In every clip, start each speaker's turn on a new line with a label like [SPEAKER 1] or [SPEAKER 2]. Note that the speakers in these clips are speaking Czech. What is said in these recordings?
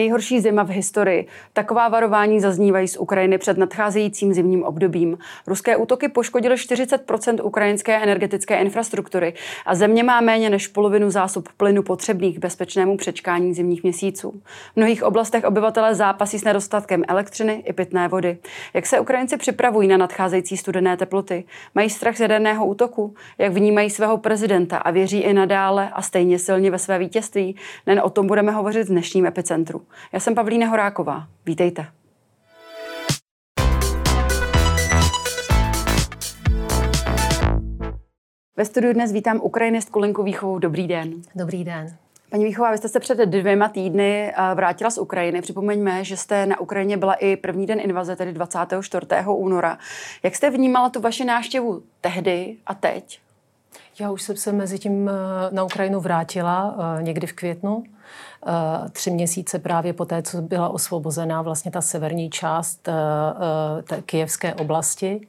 [SPEAKER 1] Nejhorší zima v historii. Taková varování zaznívají z Ukrajiny před nadcházejícím zimním obdobím. Ruské útoky poškodily 40% ukrajinské energetické infrastruktury a země má méně než polovinu zásob plynu potřebných k bezpečnému přečkání zimních měsíců. V mnohých oblastech obyvatelé zápasí s nedostatkem elektřiny i pitné vody. Jak se Ukrajinci připravují na nadcházející studené teploty? Mají strach z jaderného útoku? Jak vnímají svého prezidenta a věří i nadále a stejně silně ve své vítězství? Nen o tom budeme hovořit v dnešním epicentru. Já jsem Pavlína Horáková. Vítejte. Ve studiu dnes vítám ukrajinistku Lenku Výchovou. Dobrý den.
[SPEAKER 2] Dobrý den.
[SPEAKER 1] Paní Výchová, vy jste se před dvěma týdny eh, vrátila z Ukrajiny. Připomeňme, že jste na Ukrajině byla i první den invaze, tedy 24. února. Jak jste vnímala tu vaši návštěvu tehdy a teď?
[SPEAKER 2] Já už jsem se mezi tím eh, na Ukrajinu vrátila eh, někdy v květnu. Eh, tři měsíce právě po té, co byla osvobozená vlastně ta severní část kijevské oblasti.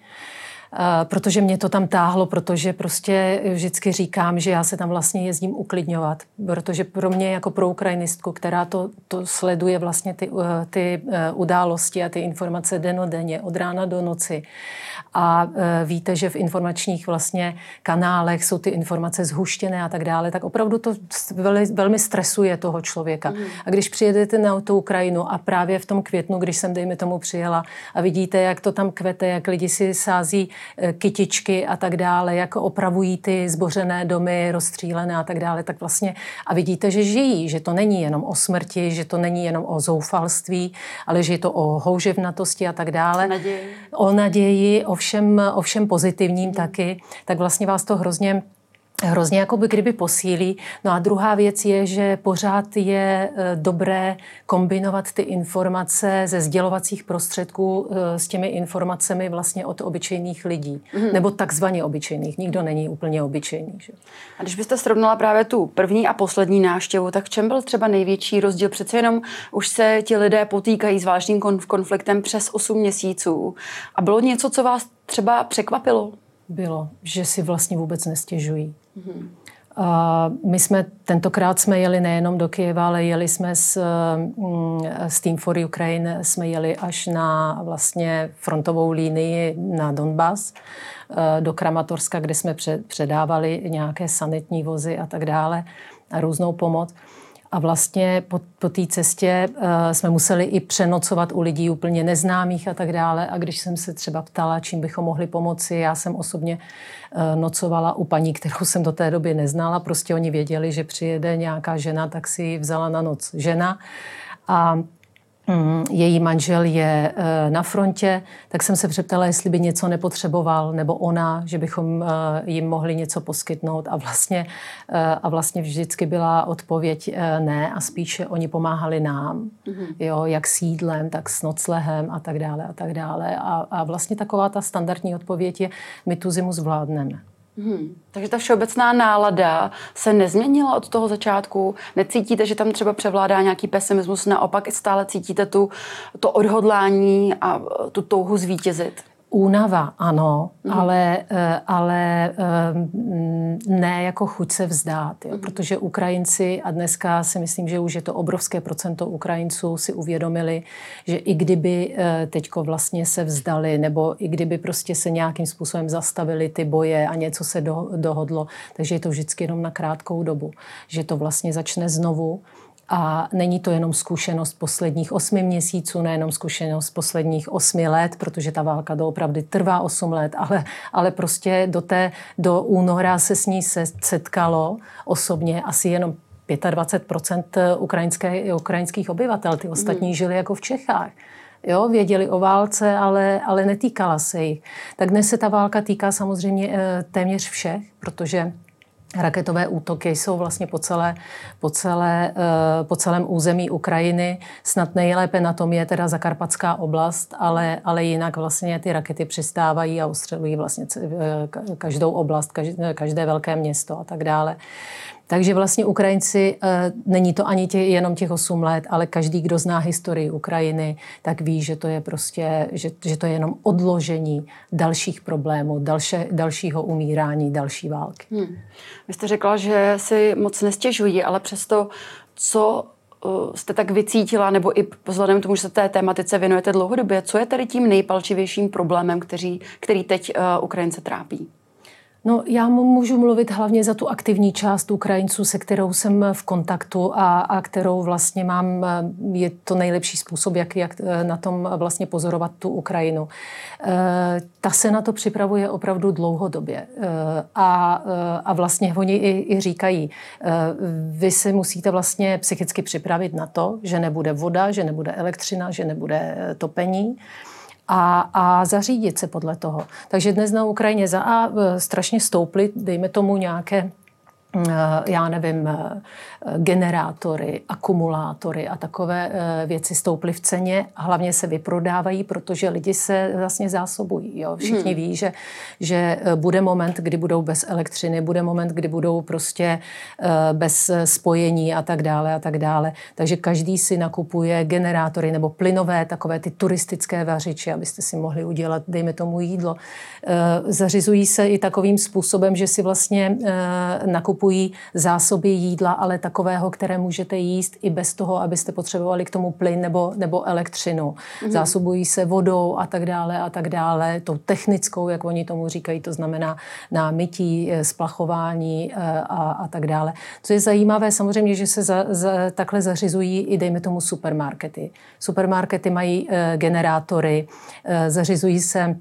[SPEAKER 2] Eh, protože mě to tam táhlo, protože prostě vždycky říkám, že já se tam vlastně jezdím uklidňovat, protože pro mě jako pro ukrajinistku, která to, to sleduje vlastně ty, eh, ty eh, události a ty informace denodenně, od rána do noci a víte, že v informačních vlastně kanálech jsou ty informace zhuštěné a tak dále, tak opravdu to velmi, velmi stresuje toho člověka. Mm. A když přijedete na tu Ukrajinu a právě v tom květnu, když jsem, dejme tomu, přijela a vidíte, jak to tam kvete, jak lidi si sází kytičky a tak dále, jak opravují ty zbořené domy, rozstřílené a tak dále, tak vlastně a vidíte, že žijí, že to není jenom o smrti, že to není jenom o zoufalství, ale že je to o houževnatosti a tak dále.
[SPEAKER 1] Naději.
[SPEAKER 2] O naději, o všem, o všem pozitivním hmm. taky, tak vlastně vás to hrozně hrozně jako by kdyby posílí. No a druhá věc je, že pořád je e, dobré kombinovat ty informace ze sdělovacích prostředků e, s těmi informacemi vlastně od obyčejných lidí. Mm-hmm. Nebo takzvaně obyčejných. Nikdo není úplně obyčejný. Že?
[SPEAKER 1] A když byste srovnala právě tu první a poslední návštěvu, tak v čem byl třeba největší rozdíl? Přece jenom už se ti lidé potýkají s vážným konfliktem přes 8 měsíců. A bylo něco, co vás třeba překvapilo?
[SPEAKER 2] Bylo, že si vlastně vůbec nestěžují. Mm-hmm. A my jsme, tentokrát jsme jeli nejenom do Kyjeva, ale jeli jsme s, mm, s Team for Ukraine, jsme jeli až na vlastně frontovou línii na Donbass, e, do Kramatorska, kde jsme předávali nějaké sanitní vozy a tak dále a různou pomoc. A vlastně po, po té cestě uh, jsme museli i přenocovat u lidí úplně neznámých a tak dále. A když jsem se třeba ptala, čím bychom mohli pomoci, já jsem osobně uh, nocovala u paní, kterou jsem do té doby neznala. Prostě oni věděli, že přijede nějaká žena, tak si ji vzala na noc žena. A její manžel je eh, na frontě, tak jsem se přeptala, jestli by něco nepotřeboval, nebo ona, že bychom eh, jim mohli něco poskytnout. A vlastně, eh, a vlastně vždycky byla odpověď ne a spíše oni pomáhali nám, mm-hmm. jo, jak s jídlem, tak s noclehem a tak dále a tak dále. A, a vlastně taková ta standardní odpověď je, my tu zimu zvládneme.
[SPEAKER 1] Hmm. Takže ta všeobecná nálada se nezměnila od toho začátku? Necítíte, že tam třeba převládá nějaký pesimismus? Naopak stále cítíte tu, to odhodlání a tu touhu zvítězit?
[SPEAKER 2] Únava, ano, mm. ale, eh, ale eh, ne jako chuť se vzdát, jo? Mm. protože Ukrajinci, a dneska si myslím, že už je to obrovské procento Ukrajinců, si uvědomili, že i kdyby eh, teďko vlastně se vzdali, nebo i kdyby prostě se nějakým způsobem zastavili ty boje a něco se do, dohodlo, takže je to vždycky jenom na krátkou dobu, že to vlastně začne znovu a není to jenom zkušenost posledních osmi měsíců, nejenom zkušenost posledních osmi let, protože ta válka doopravdy trvá osm let, ale, ale prostě do, té, do února se s ní se setkalo osobně asi jenom 25% ukrajinské, ukrajinských obyvatel. Ty ostatní hmm. žili jako v Čechách. Jo, věděli o válce, ale, ale netýkala se jich. Tak dnes se ta válka týká samozřejmě eh, téměř všech, protože Raketové útoky jsou vlastně po, celé, po, celé, eh, po celém území Ukrajiny. Snad nejlépe na tom je teda Zakarpatská oblast, ale, ale jinak vlastně ty rakety přistávají a ostřelují vlastně eh, každou oblast, každé velké město a tak dále. Takže vlastně Ukrajinci, eh, není to ani tě, jenom těch 8 let, ale každý, kdo zná historii Ukrajiny, tak ví, že to je prostě, že, že to je jenom odložení dalších problémů, další, dalšího umírání, další války. Hmm.
[SPEAKER 1] Vy jste řekla, že si moc nestěžují, ale přesto, co jste tak vycítila, nebo i vzhledem k tomu, že se té tématice věnujete dlouhodobě, co je tady tím nejpalčivějším problémem, který, který teď Ukrajince trápí?
[SPEAKER 2] No, já můžu mluvit hlavně za tu aktivní část Ukrajinců, se kterou jsem v kontaktu a, a kterou vlastně mám, je to nejlepší způsob, jak, jak eh, na tom vlastně pozorovat tu Ukrajinu. E, ta se na to připravuje opravdu dlouhodobě. E, a, a vlastně oni i, i říkají, e, vy se musíte vlastně psychicky připravit na to, že nebude voda, že nebude elektřina, že nebude topení a, a zařídit se podle toho. Takže dnes na Ukrajině za A e, strašně stouply, dejme tomu nějaké Eh, já nevím, eh, generátory, akumulátory a takové eh, věci stouply v ceně. Hlavně se vyprodávají, protože lidi se vlastně zásobují. Jo? Všichni hmm. ví, že, že bude moment, kdy budou bez elektřiny, bude moment, kdy budou prostě bez spojení a tak dále a tak dále. Takže každý si nakupuje generátory nebo plynové, takové ty turistické vařiče, abyste si mohli udělat, dejme tomu jídlo. Zařizují se i takovým způsobem, že si vlastně nakupují kupují zásoby jídla, ale takového, které můžete jíst i bez toho, abyste potřebovali k tomu plyn nebo, nebo elektřinu. Mm-hmm. Zásobují se vodou a tak dále a tak dále, tou technickou, jak oni tomu říkají, to znamená na mytí, eh, splachování eh, a, a tak dále. Co je zajímavé, samozřejmě, že se za, za, takhle zařizují i, dejme tomu, supermarkety. Supermarkety mají e, generátory, e, zařizují se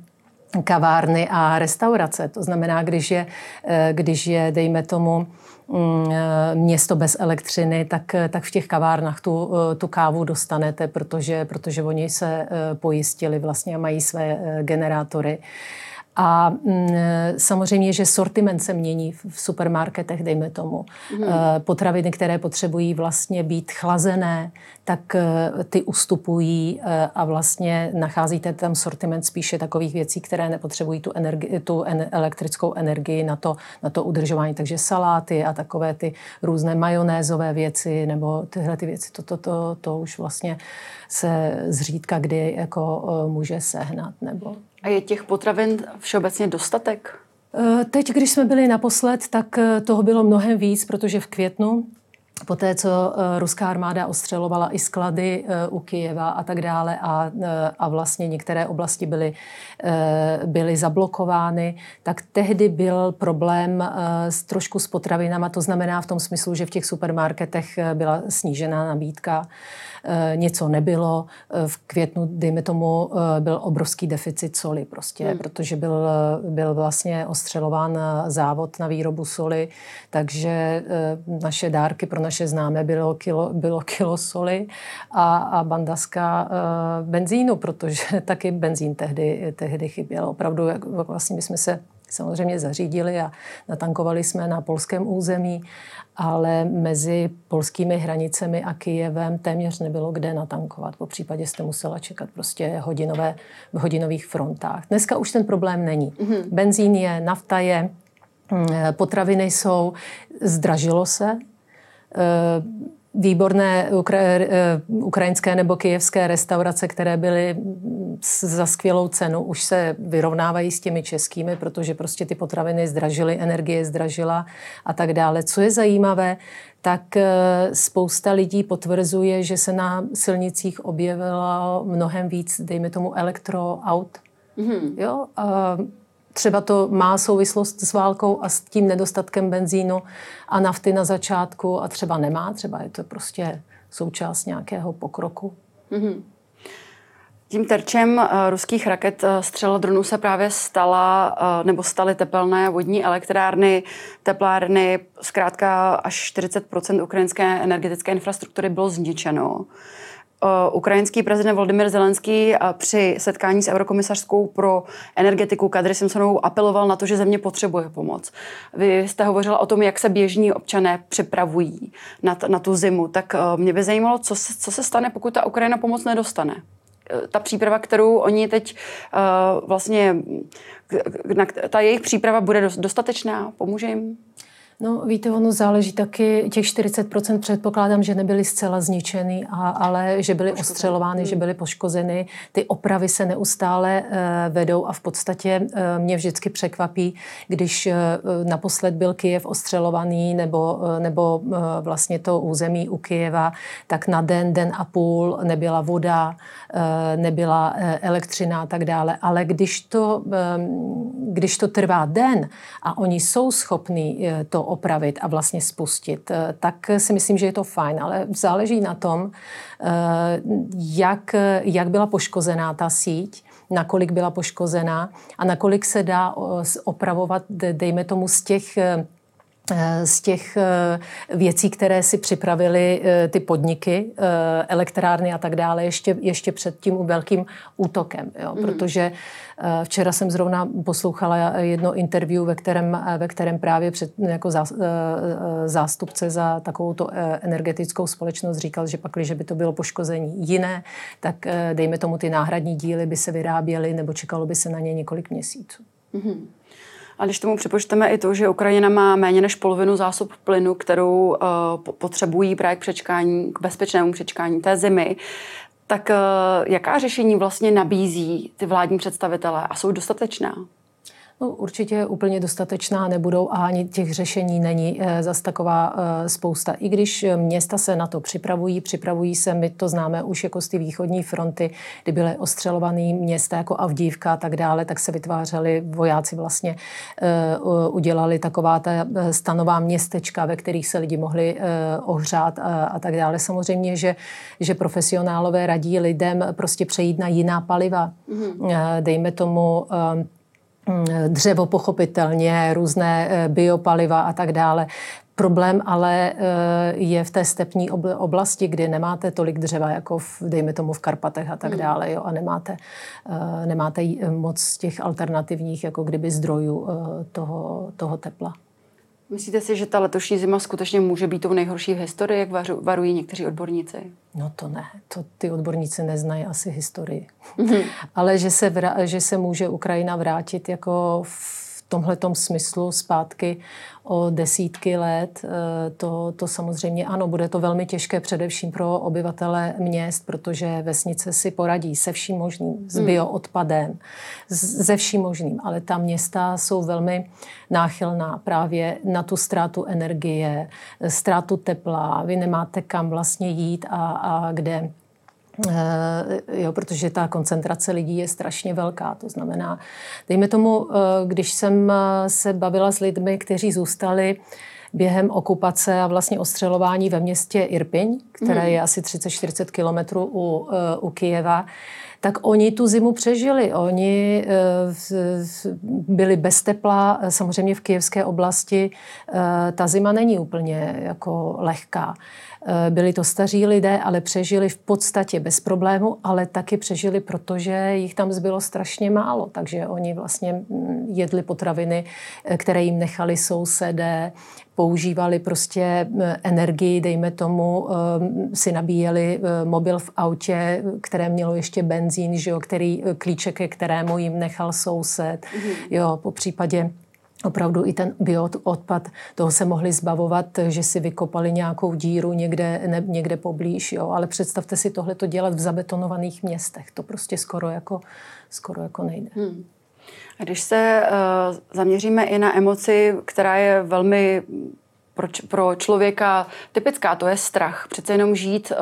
[SPEAKER 2] kavárny a restaurace. To znamená, když je, eh, když je dejme tomu, mm, eh, město bez elektřiny, tak, eh, tak v těch kavárnách tu, tu kávu dostanete, protože, protože oni se pojistili vlastně a mají své generátory. A mm, samozřejmě, že sortiment se mění v supermarketech, dejme tomu. Mm. Potraviny, které potřebují vlastně být chlazené, tak eh, ty ustupují eh, a vlastně nacházíte tam sortiment spíše takových věcí, které nepotřebují tu, energi- tu elektrickou energii na to, na to udržování. Takže saláty a takové ty různé majonézové věci nebo tyhle ty věci, to, to, to, to už vlastně se zřídka kdy jako může sehnat. Nebo
[SPEAKER 1] a je těch potravin všeobecně dostatek?
[SPEAKER 2] Eh, teď, když jsme byli naposled, tak eh, toho bylo mnohem víc, protože v květnu Poté, co eh, ruská armáda ostřelovala i sklady u Kijeva a tak dále a, a vlastně některé oblasti byly, byly zablokovány, tak tehdy byl problém s, trošku s potravinama, to znamená v tom smyslu, že v těch supermarketech byla snížená nabídka něco nebylo. Eh, v květnu, dejme tomu, eh, byl obrovský deficit soli prostě, hmm. protože byl, byl vlastně ostřelován závod na výrobu soli, takže naše dárky pro naše známé bylo kilo, bylo kilo soli a, a bandaska benzínu, protože taky benzín tehdy, tehdy chyběl. Opravdu, vlastně my jsme se samozřejmě zařídili a natankovali jsme na polském území ale mezi polskými hranicemi a Kijevem téměř nebylo kde natankovat. Po případě jste musela čekat prostě hodinové, v hodinových frontách. Dneska už ten problém není. Mm-hmm. Benzín je, nafta je, mm, potraviny jsou, zdražilo se. E, výborné eh, ukrajinské nebo kijevské restaurace, které byly za skvělou cenu, už se vyrovnávají s těmi českými, protože prostě ty potraviny zdražily, energie zdražila a tak dále. Co je zajímavé, tak eh, spousta lidí potvrzuje, že se na silnicích objevilo mnohem víc, dejme tomu, elektroaut. Mm-hmm. Jo? A Třeba to má souvislost s válkou a s tím nedostatkem benzínu a nafty na začátku a třeba nemá, třeba je to prostě součást nějakého pokroku. Mm-hmm.
[SPEAKER 1] Tím terčem uh, ruských raket uh, střela dronů se právě stala, uh, nebo staly tepelné vodní elektrárny, teplárny, zkrátka až 40% ukrajinské energetické infrastruktury bylo zničeno. Eh, ukrajinský prezident Volodymyr Zelenský eh, při setkání s eurokomisařskou pro energetiku Kadry Simpsonovou apeloval na to, že země potřebuje pomoc. Vy jste hovořila o tom, jak se běžní občané připravují na, t- na tu zimu. Tak eh, mě by zajímalo, co se, co se stane, pokud ta Ukrajina pomoc nedostane. Ta příprava, kterou oni teď vlastně, ta jejich příprava bude dostatečná, pomůže jim?
[SPEAKER 2] No víte, ono záleží taky, těch 40% předpokládám, že nebyly zcela zničeny, a, ale že byly poškozeny. ostřelovány, hmm. že byly poškozeny. Ty opravy se neustále uh, vedou a v podstatě uh, mě vždycky překvapí, když uh, naposled byl Kyjev ostřelovaný nebo, uh, nebo uh, vlastně to území u Kyjeva, tak na den, den a půl nebyla voda, nebyla uh, elektřina a tak dále. Ale když to, um, když to trvá den a oni jsou schopní to opravit a vlastně spustit, eh, tak si myslím, že je to fajn, ale záleží na tom, eh, jak, jak byla poškozená ta síť, nakolik byla poškozená a nakolik se dá opravovat, dejme tomu, z těch eh, z těch věcí, které si připravili ty podniky, elektrárny a tak dále, ještě, ještě před tím velkým útokem. Jo? Mm. Protože Eh, včera jsem zrovna poslouchala jedno interview, ve kterém, ve kterém právě před, jako eh, eh, zástupce za takovou energetickou společnost říkal, že pak, že by to bylo poškození jiné, tak dejme tomu ty náhradní díly by se vyráběly nebo čekalo by se na ně několik měsíců. Mm-hmm.
[SPEAKER 1] A když tomu připočteme i to, že Ukrajina má méně než polovinu zásob plynu, kterou uh, potřebují právě k přečkání, k bezpečnému přečkání té zimy, tak eh, jaká řešení vlastně nabízí ty vládní představitelé a jsou dostatečná?
[SPEAKER 2] No, určitě úplně dostatečná nebudou a ani těch řešení není e, zas taková e, spousta. I když města se na to připravují, připravují se, my to známe už jako z ty východní fronty, kdy byly ostřelované města jako Avdívka a tak dále, tak se vytvářely vojáci vlastně, udělali taková ta stanová městečka, ve kterých se lidi mohli ohřát a, a tak dále. Samozřejmě, že, že profesionálové radí lidem prostě přejít na jiná paliva. Mm-hmm. Dejme tomu dřevo pochopitelně, různé eh, biopaliva a tak dále. Problém ale eh, je v té stepní oblasti, kdy nemáte tolik dřeva, jako v, dejme tomu v Karpatech a tak hmm. dále, jo, a nemáte, eh, nemáte moc těch alternativních, jako kdyby zdrojů toho, toho tepla.
[SPEAKER 1] Myslíte si, že ta letošní zima skutečně může být tou nejhorší v historii, jak varují někteří odborníci?
[SPEAKER 2] No to ne, to ty odborníci neznají asi historii. Mm-hmm. Ale že se, vrá, že se může Ukrajina vrátit jako v tomhletom smyslu zpátky o desítky let. Eh, to, to samozřejmě ano, bude to velmi těžké především pro obyvatele měst, protože vesnice si poradí se vším možným, s hmm. bioodpadem, se vším možným, ale ta města jsou velmi náchylná právě na tu ztrátu energie, ztrátu tepla, vy nemáte kam vlastně jít a, a kde jo, protože ta koncentrace lidí je strašně velká. To znamená, dejme tomu, eh, když jsem eh, se bavila s lidmi, kteří zůstali během okupace a vlastně ostřelování ve městě Irpiň, které mhm. je asi 30-40 kilometrů u, u Kijeva, tak oni tu zimu přežili. Oni byli bez tepla, samozřejmě v kijevské oblasti. Ta zima není úplně jako lehká. Eh, byli to staří lidé, ale přežili v podstatě bez problému, ale taky přežili, protože jich tam zbylo strašně málo. Takže oni vlastně mm, jedli potraviny, eh, které jim nechali sousedé, používali prostě eh, energii, dejme tomu, si nabíjeli mobil v autě, které mělo ještě benzín, že jo, který, klíček, ke kterému jim nechal soused. Mm-hmm. Jo, po případě opravdu i ten bioodpad, toho se mohli zbavovat, že si vykopali nějakou díru někde, ne, někde poblíž, jo. ale představte si tohle to dělat v zabetonovaných městech, to prostě skoro jako, skoro jako nejde. Hmm.
[SPEAKER 1] A když se uh, zaměříme i na emoci, která je velmi pro, pro člověka typická, to je strach. Přece jenom žít uh,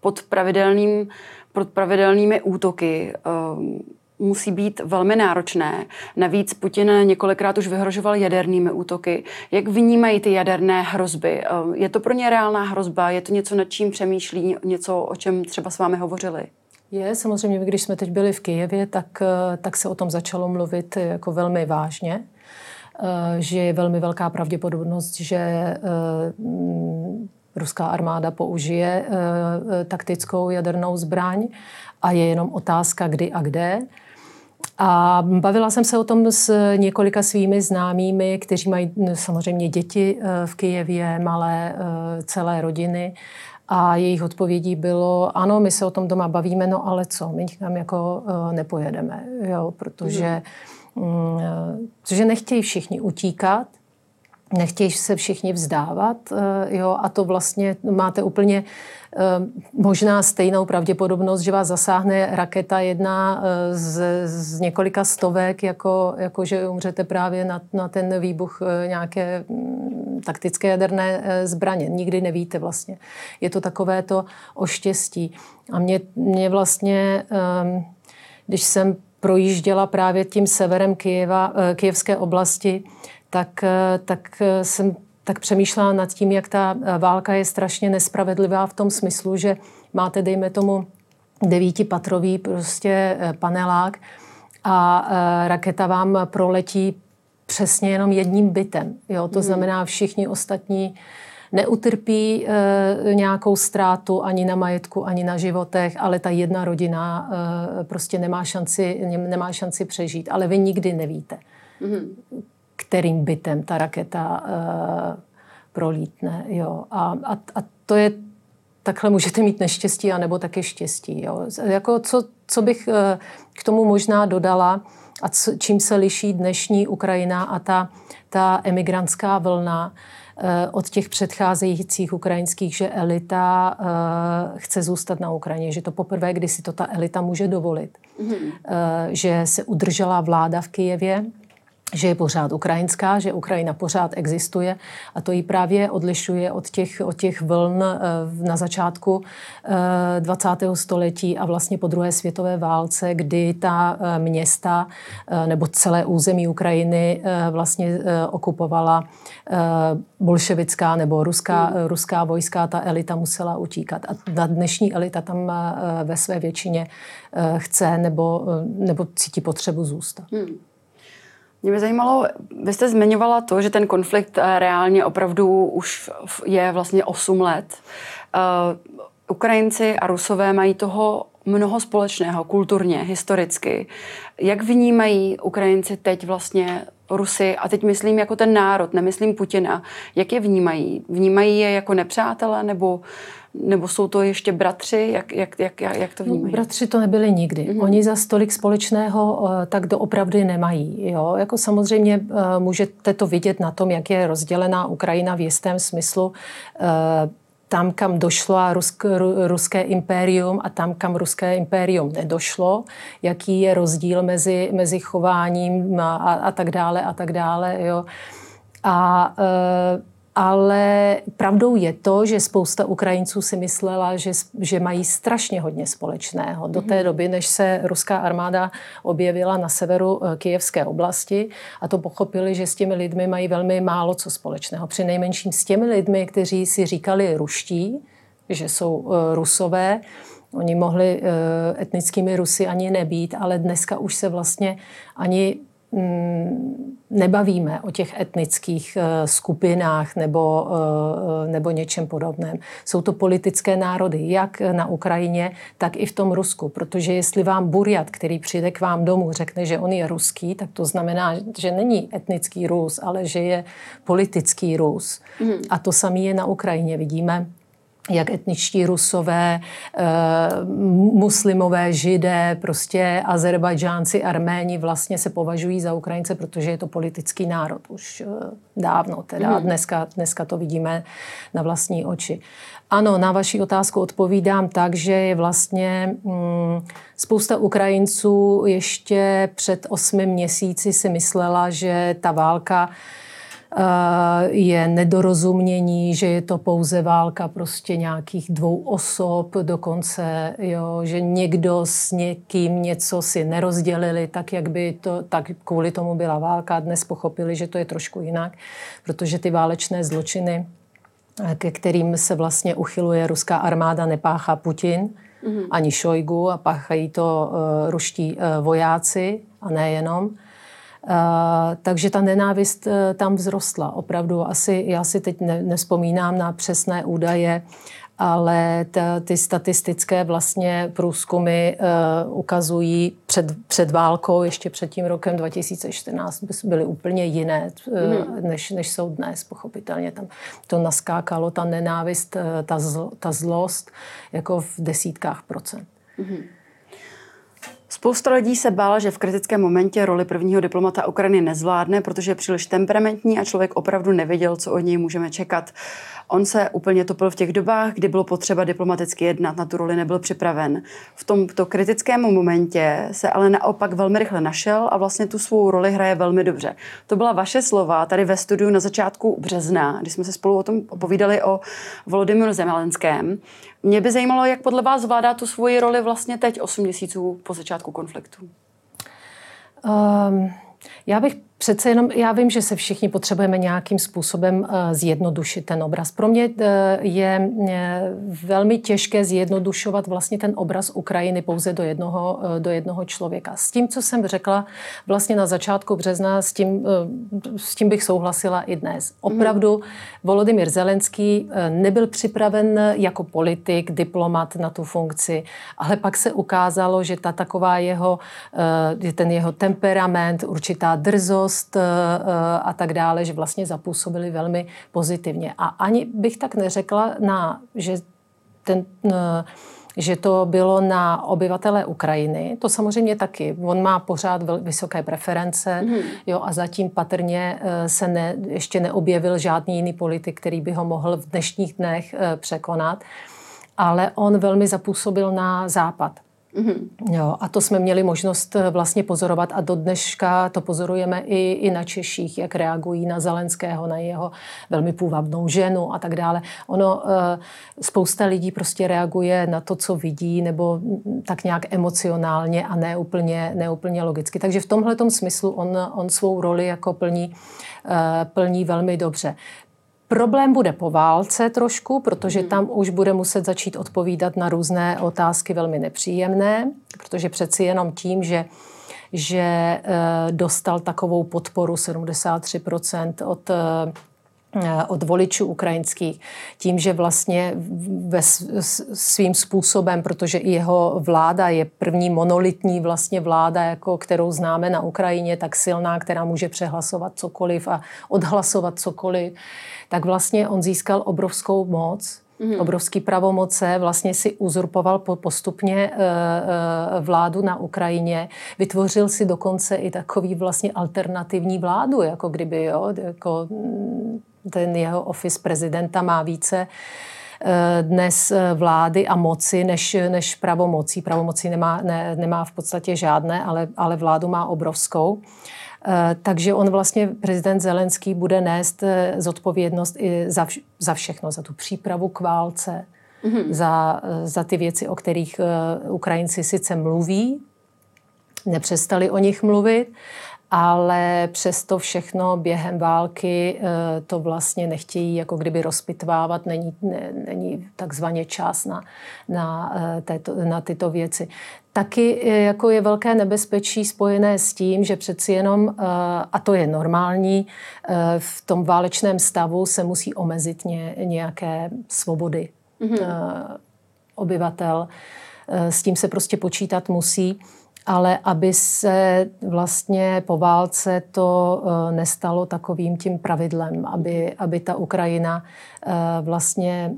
[SPEAKER 1] pod pravidelným pod pravidelnými útoky, uh, musí být velmi náročné. Navíc Putin několikrát už vyhrožoval jadernými útoky. Jak vnímají ty jaderné hrozby? Eh, je to pro ně reálná hrozba? Je to něco, nad čím přemýšlí? Něco, o čem třeba s vámi hovořili?
[SPEAKER 2] Je, samozřejmě, když jsme teď byli v Kijevě, tak, eh, tak se o tom začalo mluvit jako velmi vážně eh, že je velmi velká pravděpodobnost, že ruská armáda použije taktickou jadernou zbraň a je jenom otázka, kdy a kde. A bavila jsem se o tom s několika svými známými, kteří mají samozřejmě děti eh, v Kijevě, malé eh, celé rodiny. A jejich odpovědí bylo, ano, my se o tom doma bavíme, no ale co, my nikam jako eh, nepojedeme, jo, protože, mm. protože nechtějí všichni utíkat, nechtějí se všichni vzdávat, jo, a to vlastně máte úplně možná stejnou pravděpodobnost, že vás zasáhne raketa jedna eh, z, z několika stovek, jako, jako že umřete právě na, na ten výbuch nějaké mm, taktické jaderné zbraně. Nikdy nevíte vlastně. Je to takové to o štěstí. A mě, mě vlastně, ehm, když jsem projížděla právě tím severem Kyjeva, Kyjevské oblasti, tak, eh, tak eh, jsem tak přemýšlela nad tím, jak ta eh, válka je strašně nespravedlivá v tom smyslu, že máte, dejme tomu, devítipatrový prostě panelák a raketa vám proletí přesně jenom jedním bytem. Jo? To hmm. znamená, všichni ostatní neutrpí e, nějakou ztrátu ani na majetku, ani na životech, ale ta jedna rodina e, prostě nemá šanci, nemá šanci přežít. Ale vy nikdy nevíte. Hmm kterým bytem ta raketa uh, prolítne. Jo. A, a, a to je, takhle můžete mít neštěstí, anebo také štěstí. Jo. Jako co, co bych uh, k tomu možná dodala, a co, čím se liší dnešní Ukrajina a ta, ta emigrantská vlna uh, od těch předcházejících ukrajinských, že elita chce zůstat na Ukrajině, že to poprvé, kdy si to ta elita může dovolit, mm-hmm. že se udržela vláda v Kijevě, že je pořád ukrajinská, že Ukrajina pořád existuje a to ji právě odlišuje od těch, od těch vln eh, na začátku 20. Eh, století a vlastně po druhé světové válce, kdy ta eh, města nebo celé území Ukrajiny vlastně okupovala bolševická nebo ruská, hmm. ruská vojska, ta elita musela utíkat. A ta dnešní elita tam ve své většině chce nebo, nebo cítí potřebu zůstat. Hmm.
[SPEAKER 1] Mě by zajímalo, vy jste zmiňovala to, že ten konflikt eh, reálně opravdu už je vlastně 8 let. Uh, Ukrajinci a Rusové mají toho mnoho společného, kulturně, historicky. Jak vnímají Ukrajinci teď vlastně Rusy, a teď myslím jako ten národ, nemyslím Putina, jak je vnímají? Vnímají je jako nepřátele nebo nebo jsou to ještě bratři? Jak, jak, jak, jak to vnímají?
[SPEAKER 2] No, bratři to nebyli nikdy. Mm-hmm. Oni za stolik společného eh, tak doopravdy nemají. Jo? Jako samozřejmě eh, můžete to vidět na tom, jak je rozdělená Ukrajina v jistém smyslu eh, tam, kam došlo rusk, ruské impérium a tam, kam ruské impérium nedošlo, jaký je rozdíl mezi, mezi chováním a, a tak dále a tak dále. Jo. A ale pravdou je to, že spousta Ukrajinců si myslela, že, že mají strašně hodně společného. Do té mhm. doby, než se ruská armáda objevila na severu eh, Kijevské oblasti a to pochopili, že s těmi lidmi mají velmi málo co společného. Při nejmenším s těmi lidmi, kteří si říkali ruští, že jsou eh, rusové, Oni mohli eh, etnickými Rusy ani nebýt, ale dneska už se vlastně ani nebavíme o těch etnických eh, skupinách nebo, eh, nebo něčem podobném. Jsou to politické národy, jak na Ukrajině, tak i v tom Rusku. Protože jestli vám Burjat, který přijde k vám domů, řekne, že on je ruský, tak to znamená, že není etnický Rus, ale že je politický Rus. Mm. A to samé je na Ukrajině. Vidíme, jak etničtí rusové, eh, muslimové, židé, prostě azerbajdžánci, arméni vlastně se považují za Ukrajince, protože je to politický národ už eh, dávno. Teda mm. dneska, dneska to vidíme na vlastní oči. Ano, na vaši otázku odpovídám tak, že je vlastně mm, spousta Ukrajinců ještě před osmi měsíci si myslela, že ta válka je nedorozumění, že je to pouze válka prostě nějakých dvou osob, dokonce, jo, že někdo s někým něco si nerozdělili, tak jak by to, tak kvůli tomu byla válka. Dnes pochopili, že to je trošku jinak, protože ty válečné zločiny, eh, ke kterým se vlastně uchyluje ruská armáda, nepáchá Putin, mm-hmm. ani Šojgu a páchají to uh, ruští uh, vojáci a nejenom. Uh, takže ta nenávist uh, tam vzrostla. Opravdu asi, já si teď ne, nespomínám na přesné údaje, ale ta, ty statistické vlastně průzkumy uh, ukazují před, před válkou, ještě před tím rokem 2014, byly úplně jiné, uh, mm. než, než jsou dnes, pochopitelně. Tam to naskákalo, ta nenávist, uh, ta, zl, ta zlost, jako v desítkách procent. Mm.
[SPEAKER 1] Spousta lidí se bála, že v kritickém momentě roli prvního diplomata Ukrajiny nezvládne, protože je příliš temperamentní a člověk opravdu nevěděl, co od něj můžeme čekat. On se úplně topil v těch dobách, kdy bylo potřeba diplomaticky jednat, na tu roli nebyl připraven. V tomto kritickém momentě se ale naopak velmi rychle našel a vlastně tu svou roli hraje velmi dobře. To byla vaše slova tady ve studiu na začátku března, kdy jsme se spolu o tom povídali o Volodymyru Zemelenském. Mě by zajímalo, jak podle vás zvládá tu svoji roli vlastně teď, 8 měsíců po začátku konfliktu.
[SPEAKER 2] Um, já bych Přece jenom, já vím, že se všichni potřebujeme nějakým způsobem eh, zjednodušit ten obraz. Pro mě eh, je eh, velmi těžké zjednodušovat vlastně ten obraz Ukrajiny pouze do jednoho, do jednoho člověka. S tím, co jsem řekla vlastně na začátku března, s tím, s tím bych souhlasila i dnes. Mhm. Opravdu Volodymyr Zelenský nebyl připraven jako politik, diplomat na tu funkci, ale pak se ukázalo, že ta taková jeho, ten jeho temperament, určitá drzost, Eh, a tak dále, že vlastně zapůsobili velmi pozitivně. A ani bych tak neřekla, na, že ten eh, že to bylo na obyvatele Ukrajiny. To samozřejmě taky. On má pořád vysoké preference mm. jo, a zatím patrně eh, se ne, ještě neobjevil žádný jiný politik, který by ho mohl v dnešních dnech překonat. Ale on velmi zapůsobil na západ. Mm-hmm. Jo, a to jsme měli možnost eh, vlastně pozorovat a do dneška to pozorujeme i, i na Češích, jak reagují na Zelenského, na jeho velmi půvabnou ženu a tak dále. Ono, eh, spousta lidí prostě reaguje na to, co vidí, nebo tak nějak emocionálně a ne úplně, ne úplně logicky. Takže v tomhle smyslu on, on svou roli jako plní, eh, plní velmi dobře. Problém bude po válce trošku, protože hmm. tam už bude muset začít odpovídat na různé otázky velmi nepříjemné, protože přeci jenom tím, že že eh, dostal takovou podporu 73% od eh, od voličů ukrajinských, tím, že vlastně ve svým způsobem, protože i jeho vláda je první monolitní vlastně vláda, jako kterou známe na Ukrajině, tak silná, která může přehlasovat cokoliv a odhlasovat cokoliv, tak vlastně on získal obrovskou moc, mm. obrovský pravomoce, vlastně si uzurpoval postupně eh, eh, vládu na Ukrajině, vytvořil si dokonce i takový vlastně alternativní vládu, jako kdyby, jo, jako mm, ten jeho office prezidenta má více eh, dnes vlády a moci než, než pravomocí. Pravomocí nemá, ne, nemá v podstatě žádné, ale, ale vládu má obrovskou. Takže on vlastně, prezident Zelenský, bude nést eh, zodpovědnost i za, vš- za všechno, za tu přípravu k válce, mm-hmm. za, eh, za ty věci, o kterých Ukrajinci sice mluví, nepřestali o nich mluvit, ale přesto všechno během války to vlastně nechtějí jako kdyby rozpitvávat, není, ne, není takzvaně čas na, na, této, na tyto věci. Taky e, jako je velké nebezpečí spojené s tím, že přeci jenom, e, a to je normální, e, v tom válečném stavu se musí omezit nějaké svobody mm-hmm. obyvatel. S tím se prostě počítat musí ale aby se vlastně po válce to nestalo takovým tím pravidlem, aby, aby ta Ukrajina vlastně,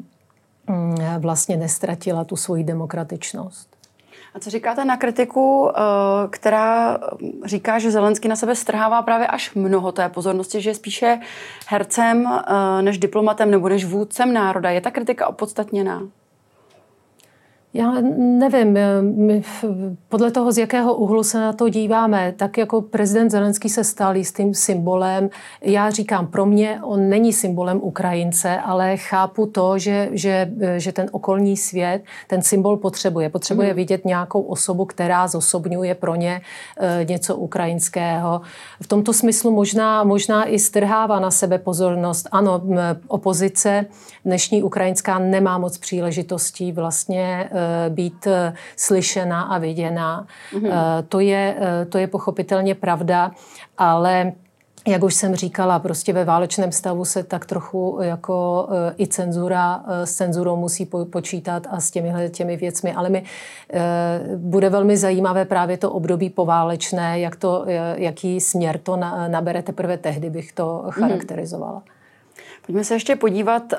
[SPEAKER 2] mm, vlastně nestratila tu svoji demokratičnost.
[SPEAKER 1] A co říkáte na kritiku, eh, která říká, že Zelenský na sebe strhává právě až mnoho té pozornosti, že je spíše hercem eh, než diplomatem nebo než vůdcem národa? Je ta kritika opodstatněná?
[SPEAKER 2] Já nevím, my podle toho, z jakého úhlu se na to díváme, tak jako prezident Zelenský se stal jistým symbolem. Já říkám, pro mě on není symbolem Ukrajince, ale chápu to, že, že, že ten okolní svět ten symbol potřebuje. Potřebuje hmm. vidět nějakou osobu, která zosobňuje pro ně e, něco ukrajinského. V tomto smyslu možná, možná i strhává na sebe pozornost. Ano, opozice dnešní ukrajinská nemá moc příležitostí vlastně být eh, slyšena a viděna. Mm-hmm. To, je, eh, to je pochopitelně pravda, ale jak už jsem říkala, prostě ve válečném stavu se tak trochu jako i cenzura s cenzurou musí počítat a s těmi těmi věcmi. Ale mi bude velmi zajímavé právě to období poválečné, jak to, jaký směr to nabere teprve tehdy bych to mhm. charakterizovala. Mm.
[SPEAKER 1] Pojďme se ještě podívat uh,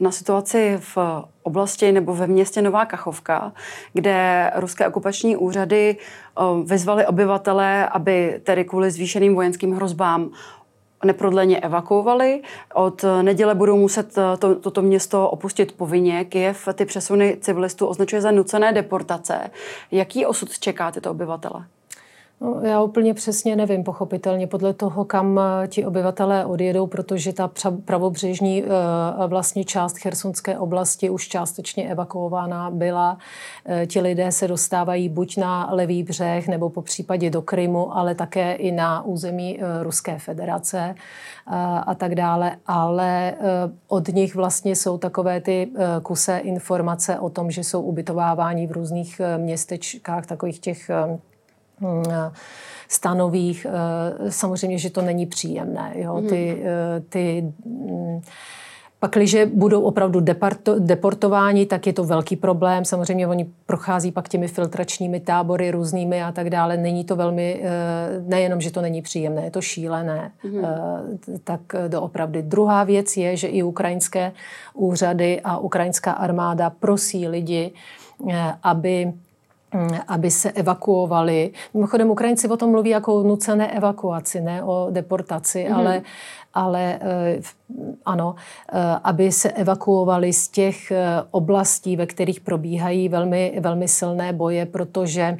[SPEAKER 1] na situaci v oblasti nebo ve městě Nová Kachovka, kde ruské okupační úřady uh, vyzvaly obyvatele, aby tedy kvůli zvýšeným vojenským hrozbám neprodleně evakuovali. Od neděle budou muset eh, to, toto město opustit povinně. Kyjev ty přesuny civilistů označuje za nucené deportace. Jaký osud čeká tyto obyvatele?
[SPEAKER 2] No, já úplně přesně nevím, pochopitelně, podle toho, kam eh, ti obyvatelé odjedou, protože ta pravobřežní eh, vlastně část Chersonské oblasti už částečně evakuována byla. Eh, ti lidé se dostávají buď na levý břeh, nebo po případě do Krymu, ale také i na území Ruské federace a tak dále. Ale od nich vlastně jsou takové ty kuse informace o tom, že jsou ubytováváni v různých městečkách, takových těch stanových. Eh, samozřejmě, že to není příjemné. Jo? Mhm. Ty, eh, ty mm, Pakliže budou opravdu deportováni, tak je to velký problém. Samozřejmě oni prochází pak těmi filtračními tábory různými a tak dále. Není to velmi, eh, nejenom, že to není příjemné, je to šílené. Mm. Tak doopravdy. Druhá věc je, že i ukrajinské úřady a ukrajinská armáda prosí lidi, aby Mm, aby se evakuovali. Mimochodem, Ukrajinci o tom mluví jako o nucené evakuaci, ne o deportaci, mm-hmm. ale, ale eh, ano, eh, aby se evakuovali z těch eh, oblastí, ve kterých probíhají velmi, velmi silné boje, protože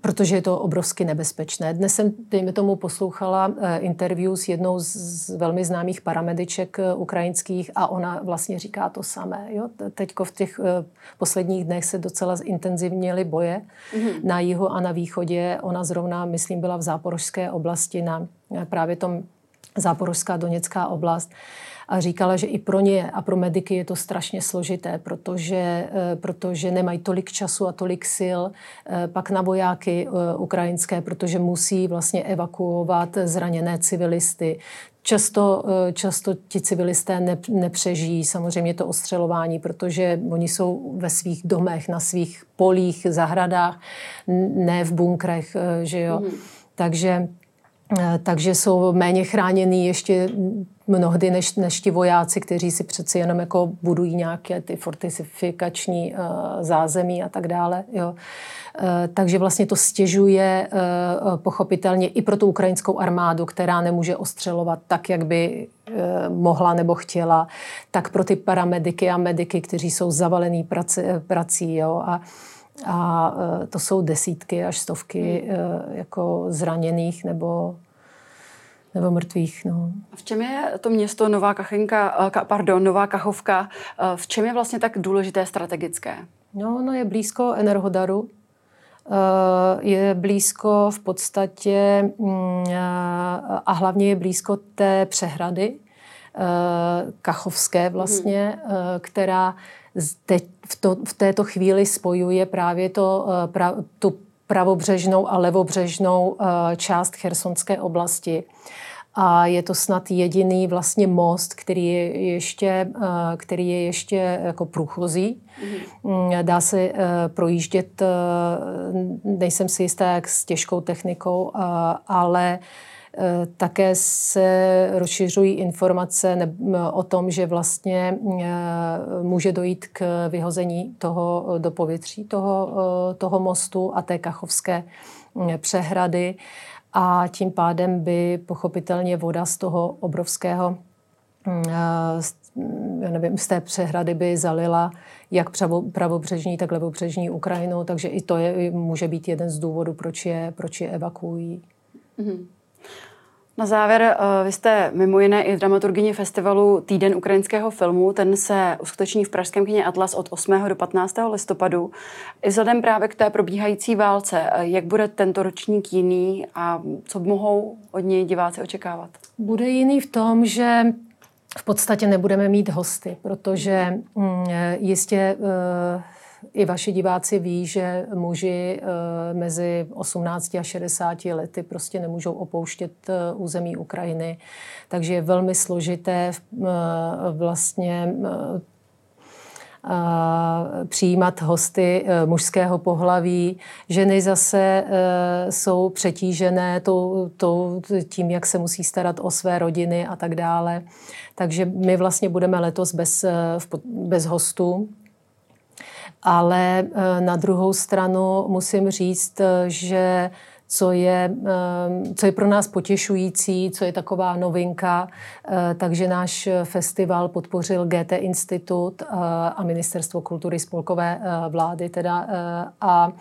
[SPEAKER 2] protože je to obrovsky nebezpečné. Dnes jsem, dejme tomu, poslouchala eh, interview s jednou z velmi známých paramediček eh, ukrajinských a ona vlastně říká to samé. Jo? Teďko v těch posledních dnech se docela intenzivněly boje mm-hmm. na jihu a na východě. Ona zrovna, myslím, byla v záporožské oblasti na právě tom záporožská Doněcká oblast a říkala, že i pro ně a pro mediky je to strašně složité, protože, eh, protože nemají tolik času a tolik sil eh, pak na vojáky eh, ukrajinské, protože musí vlastně evakuovat zraněné civilisty. Často, často ti civilisté ne, nepřežijí samozřejmě to ostřelování, protože oni jsou ve svých domech, na svých polích, zahradách, ne v bunkrech, že jo. Mm. Takže takže jsou méně chráněný ještě mnohdy než, než ti vojáci, kteří si přeci jenom jako budují nějaké ty fortifikační uh, zázemí a tak dále. Jo. Uh, takže vlastně to stěžuje uh, pochopitelně i pro tu ukrajinskou armádu, která nemůže ostřelovat tak, jak by mohla nebo chtěla, tak pro ty paramediky a mediky, kteří jsou zavalený prací. Jo. A, a to jsou desítky až stovky hmm. jako zraněných nebo nebo mrtvých. No.
[SPEAKER 1] V čem je to město Nová Kachenka, eh, pardon, Nová Kachovka, v čem je vlastně tak důležité strategické?
[SPEAKER 2] No, no je blízko Enerhodaru, eh, je blízko v podstatě mm, a hlavně je blízko té přehrady kachovské vlastně, mm. která teď v, to, v této chvíli spojuje právě to, pra, tu pravobřežnou a levobřežnou část Chersonské oblasti a je to snad jediný vlastně most, který je ještě, eh, který je ještě jako průchozí. Mm-hmm. Dá se eh, projíždět, eh, nejsem si jistá, jak s těžkou technikou, ale také se rozšiřují informace o tom, že vlastně může dojít k vyhození toho do povětří toho, toho mostu a té kachovské mm, přehrady a tím pádem by pochopitelně voda z toho obrovského mm, já nevím, z té přehrady by zalila jak pravo, pravobřežní, tak levobřežní Ukrajinu, takže i to je, může být jeden z důvodů, proč je, proč je evakuují. Mm-hmm.
[SPEAKER 1] Na závěr, eh, vy jste mimo jiné i dramaturgyně festivalu Týden ukrajinského filmu. Ten se uskuteční v Pražském kyně Atlas od 8. do 15. listopadu. I vzhledem právě k té probíhající válce, eh, jak bude tento ročník jiný a co mohou od něj diváci očekávat?
[SPEAKER 2] Bude jiný v tom, že v podstatě nebudeme mít hosty, protože mm, jistě uh, i vaši diváci ví, že muži eh, mezi 18 a 60 lety prostě nemůžou opouštět eh, území Ukrajiny. Takže je velmi složité eh, vlastně přijímat hosty mužského pohlaví. Ženy zase jsou přetížené tou, tím, jak se musí starat o své rodiny a tak dále. Takže my vlastně budeme letos bez, bez hostů. Ale na druhou stranu musím říct, že co je, ehm, co je pro nás potěšující, co je taková novinka. Eh, takže náš festival podpořil GT Institut eh, a Ministerstvo kultury spolkové eh, vlády teda a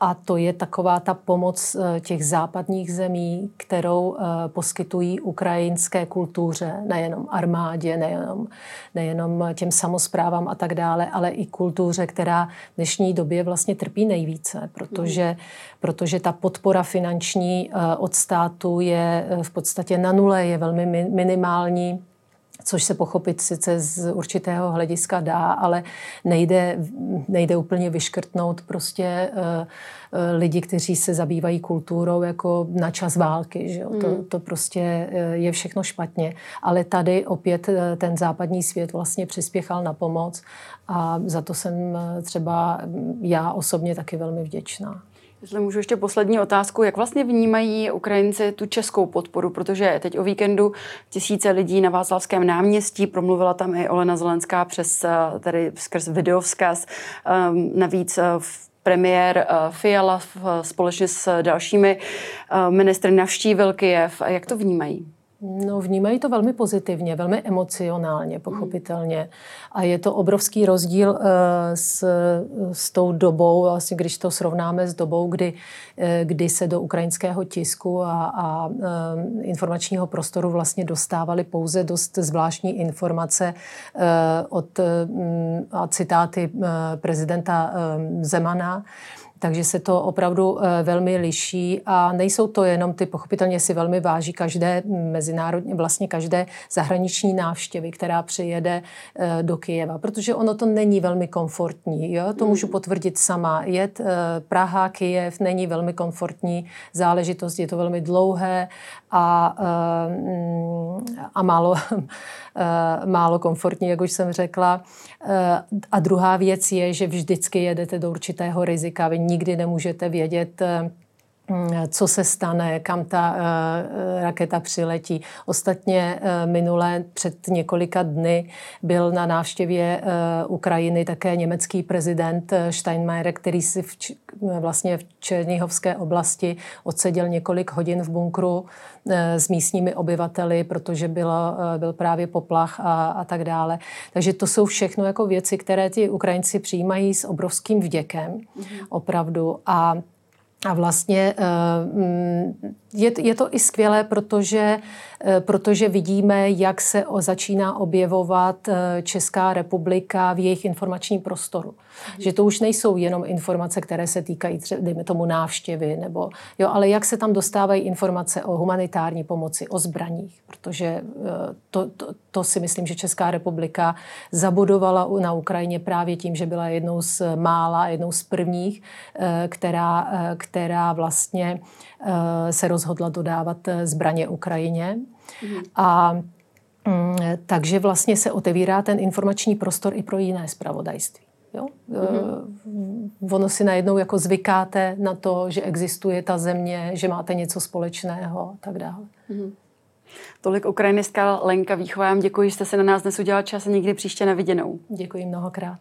[SPEAKER 2] a to je taková ta pomoc eh, těch západních zemí, kterou eh, poskytují ukrajinské kultuře, nejenom armádě, nejenom, nejenom těm samozprávám a tak dále, ale i kultuře, která v dnešní době vlastně trpí nejvíce, protože, mm. protože ta podpora finanční eh, od státu je v podstatě na nule, je velmi minimální což se pochopit sice z určitého hlediska dá, ale nejde, nejde úplně vyškrtnout prostě uh, lidi, kteří se zabývají kulturou jako na čas války. Že jo? Mm. To, hmm. to prostě je všechno špatně. Ale tady opět ten západní svět vlastně přispěchal na pomoc a za to jsem třeba já osobně taky velmi vděčná.
[SPEAKER 1] Jestli můžu ještě poslední otázku, jak vlastně vnímají Ukrajinci tu českou podporu, protože teď o víkendu tisíce lidí na Václavském náměstí, promluvila tam i Olena Zelenská přes eh, tady skrz videovzkaz, um, navíc eh, v premiér eh, Fiala společně s dalšími ministry navštívil Kyjev. Jak to vnímají?
[SPEAKER 2] No, vnímají to velmi pozitivně, velmi emocionálně, pochopitelně. A je to obrovský rozdíl uh, s, s tou dobou, vlastně, když to srovnáme s dobou, kdy, uh, kdy se do ukrajinského tisku a, a uh, informačního prostoru vlastně dostávaly pouze dost zvláštní informace od um, a citáty prezidenta Zemana. Takže se to opravdu eh, velmi liší a nejsou to jenom ty, pochopitelně si velmi váží každé mezinárodně, vlastně každé zahraniční návštěvy, která přijede eh, do Kyjeva, protože ono to není velmi komfortní. Jo? To můžu mm. potvrdit sama. Jet eh, Praha, Kyjev není velmi komfortní záležitost, je to velmi dlouhé a, a málo, málo komfortní, jak už jsem řekla. A druhá věc je, že vždycky jedete do určitého rizika. Vy nikdy nemůžete vědět, eh, co se stane, kam ta uh, raketa přiletí. Ostatně uh, minule před několika dny byl na návštěvě uh, Ukrajiny také německý prezident Steinmeier, který si v, vlastně v Černihovské oblasti odseděl několik hodin v bunkru s místními obyvateli, protože bylo, byl právě poplach a, a tak dále. Takže to jsou všechno jako věci, které ti Ukrajinci přijímají s obrovským vděkem, mm-hmm. opravdu. A a vlastně eh, mm, je, to i skvělé, protože, protože vidíme, jak se začíná objevovat eh, Česká republika v jejich informačním prostoru. Že to už nejsou jenom informace, které se týkají, třeba, dejme tomu, návštěvy, nebo, jo, ale jak se tam dostávají informace o humanitární pomoci, o zbraních, protože eh, to, to, to si myslím, že Česká republika zabudovala na Ukrajině právě tím, že byla jednou z mála, jednou z prvních, eh, která, eh, která vlastně se rozhodla dodávat zbraně Ukrajině. Mhm. A mm, takže vlastně se otevírá ten informační prostor i pro jiné zpravodajství. Jo? Mm-hmm. Ono si najednou jako zvykáte na to, že existuje ta země, že máte něco společného a tak dále. Mm-hmm.
[SPEAKER 1] Tolik ukrajinská Lenka Výchová. Děkuji, že jste se na nás dnes udělal čas a někdy příště na viděnou.
[SPEAKER 2] Děkuji mnohokrát.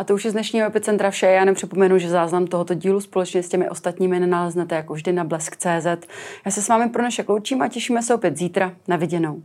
[SPEAKER 1] A to už je z dnešního epicentra vše. Já nepřipomenu, že záznam tohoto dílu společně s těmi ostatními nenaleznete jako vždy na blesk.cz. Já se s vámi pro naše loučím a těšíme se opět zítra na viděnou.